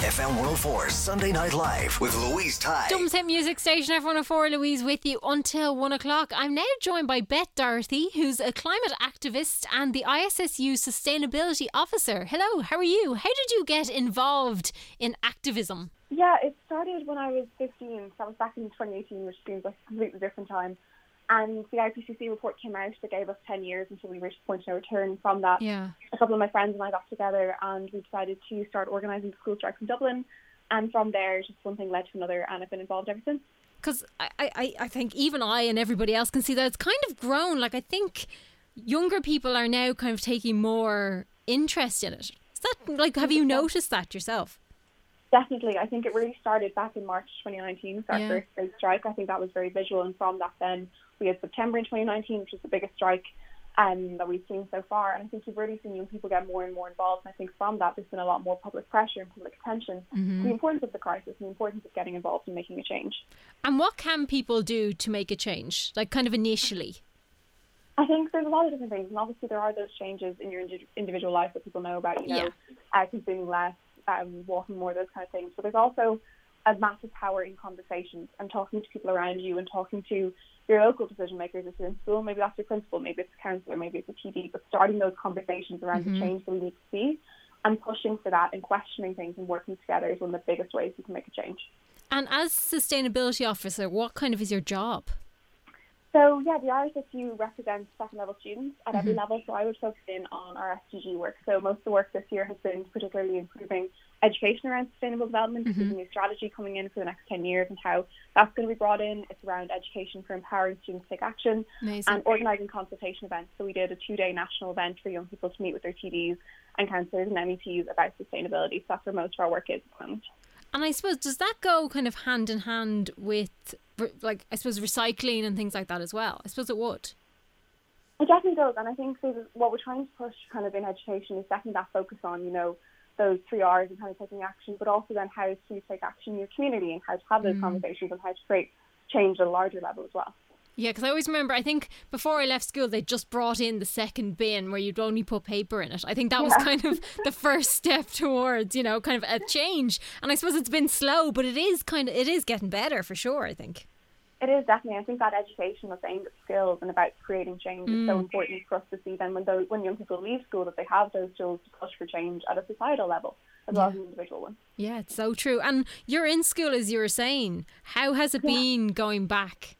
FM 104 Sunday Night Live with Louise Ty. Dublin's Hit Music Station, F104, Louise with you until one o'clock. I'm now joined by Beth Dorothy, who's a climate activist and the ISSU Sustainability Officer. Hello, how are you? How did you get involved in activism? Yeah, it started when I was 15, so I was back in 2018, which seems like a completely different time. And the IPCC report came out that gave us 10 years until we reached the point of no return from that. Yeah. A couple of my friends and I got together and we decided to start organising school strikes in Dublin. And from there, just one thing led to another, and I've been involved ever since. Because I, I, I think even I and everybody else can see that it's kind of grown. Like, I think younger people are now kind of taking more interest in it. Is that, like, have you noticed that yourself? Definitely. I think it really started back in March 2019, with our Yeah. first big strike. I think that was very visual. And from that, then we had September in 2019, which was the biggest strike um, that we've seen so far. And I think you've really seen young people get more and more involved. And I think from that, there's been a lot more public pressure and public attention to the importance of the crisis and the importance of getting involved and making a change. And what can people do to make a change? Like, kind of initially? I think there's a lot of different things, and obviously there are those changes in your indi- individual life that people know about. You know, uh, consuming less, um, walking more, those kind of things. But there's also a massive power in conversations and talking to people around you and talking to your local decision makers. If you're in school, maybe that's your principal, maybe it's a councillor, maybe it's a TD. But starting those conversations around the mm-hmm. change that we need to see and pushing for that and questioning things and working together is one of the biggest ways you can make a change. And as sustainability officer, what kind of is your job? So yeah, the ISSU represents second level students at every mm-hmm. level. So I would focus in on our SDG work. So most of the work this year has been particularly improving education around sustainable development. There's mm-hmm. a new strategy coming in for the next 10 years and how that's going to be brought in. It's around education for empowering students to take action Amazing. and organising consultation events. So we did a two-day national event for young people to meet with their TDs and councillors and MEPs about sustainability. So that's where most of our work is at the moment. And I suppose does that go kind of hand in hand with like I suppose recycling and things like that as well? I suppose it would. It definitely does, and I think what we're trying to push kind of in education is definitely that focus on, you know, those three R's and kind of taking action, but also then how to take action in your community and how to have those mm. conversations and how to create change at a larger level as well. Yeah, because I always remember. I think before I left school, they just brought in the second bin where you'd only put paper in it. I think that was kind of the first step towards you know kind of a change. And I suppose it's been slow, but it is kind of it is getting better for sure. I think. It is definitely. I think that education that's aimed at skills and about creating change is so important for us to see. Then when those when young people leave school, that they have those tools to push for change at a societal level as well as an individual one. Yeah, it's so true. And you're in school, as you were saying. How has it been going back?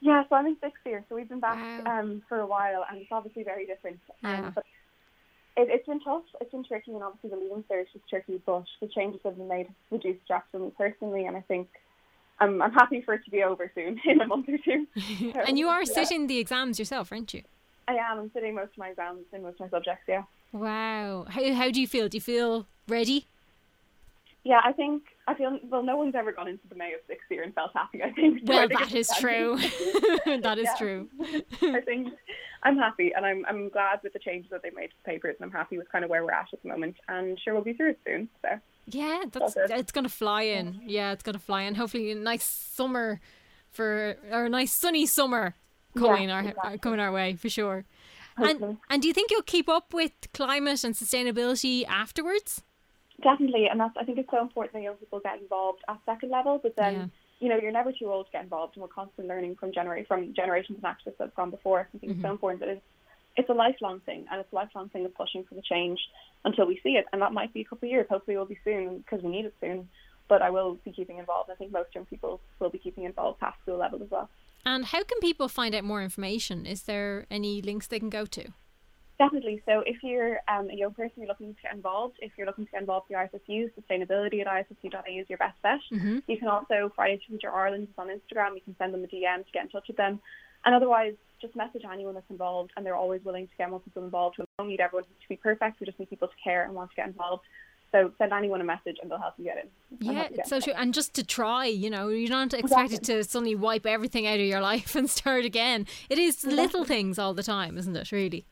Yeah, so I'm in sixth year, so we've been back Wow. um, for a while, and it's obviously very different. Yeah. Um, but it, it's been tough. It's been tricky, and obviously the leaving cert is tricky. But the changes that have been made have reduced stress for me personally, and I think I'm I'm happy for it to be over soon in a month or two. So, And you are yeah. sitting the exams yourself, aren't you? I am. I'm sitting most of my exams in most of my subjects. Yeah. Wow. How how do you feel? Do you feel ready? Yeah, I think I feel well. No one's ever gone into the May of sixth year and felt happy. I think. Well, think that is true. that is true. I think I'm happy, and I'm I'm glad with the changes that they made to the papers, and I'm happy with kind of where we're at at the moment. And sure, we'll be through it soon. So Yeah, that's Okay. it's gonna fly in. Yeah, it's gonna fly in. Hopefully, a nice summer for or a nice sunny summer coming Yeah, our exactly. coming our way for sure. Hopefully. And and do you think you'll keep up with climate and sustainability afterwards? definitely, and that's I think it's so important that young people get involved at second level. But then Yeah. you know you're never too old to get involved, and we're constantly learning from genera- from generations and activists that have gone before. I think it's Mm-hmm. so important that it's it's a lifelong thing, and it's a lifelong thing of pushing for the change until we see it. And that might be a couple of years. Hopefully, it will be soon because we need it soon. But I will be keeping involved. I think most young people will be keeping involved past school level as well. And how can people find out more information? Is there any links they can go to? Definitely. So if you're um, a young person, you're looking to get involved. If you're looking to get involved with the ISSU, sustainability at ISSU.ie is your best bet. Mm-hmm. You can also, Fridays for Future Ireland is on Instagram. You can send them a DM to get in touch with them. And otherwise, just message anyone that's involved, and they're always willing to get more people involved. We don't need everyone to be perfect. We just need people to care and want to get involved. So send anyone a message, and they'll help you get in. Yeah, it's so true. And just to try, you know, you're not expected exactly. to suddenly wipe everything out of your life and start again. It is exactly. little things all the time, isn't it? Really.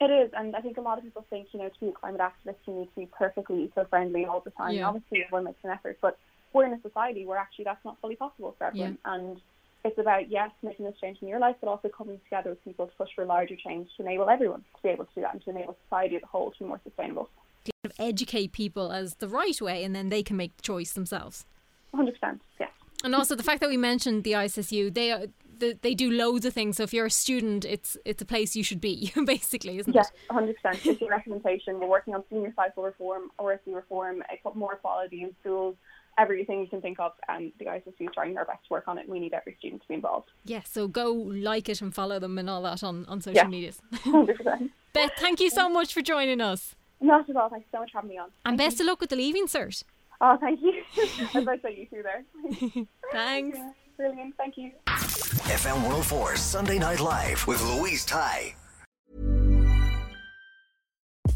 It is, and I think a lot of people think, you know, to be a climate activist, you need to be perfectly eco-friendly all the time. Yeah. Obviously, everyone makes an effort, but we're in a society where actually that's not fully possible for everyone. Yeah. And it's about yes making this change in your life, but also coming together with people to push for larger change to enable everyone to be able to do that and to enable society as a whole to be more sustainable. To educate people as the right way, and then they can make the choice themselves. Hundred percent, yes. And also the fact that we mentioned the ISSU, they are, they do loads of things. So if you're a student, it's it's a place you should be, basically, isn't yes, it? Yes, hundred percent. It's your recommendation. We're working on senior cycle reform, ORC reform, more quality in schools everything you can think of, and the ISSU is trying their best to work on it. We need every student to be involved. Yes, yeah, so go like it and follow them and all that on, on social yeah, medias. 100%. Beth, thank you so much for joining us. Not at all. Thanks so much for having me on. And thank best you. of luck with the leaving cert. Oh, thank you. I was say you too there. Thanks. Yeah, brilliant. Thank you. FM 104 Sunday Night Live with Louise Ty.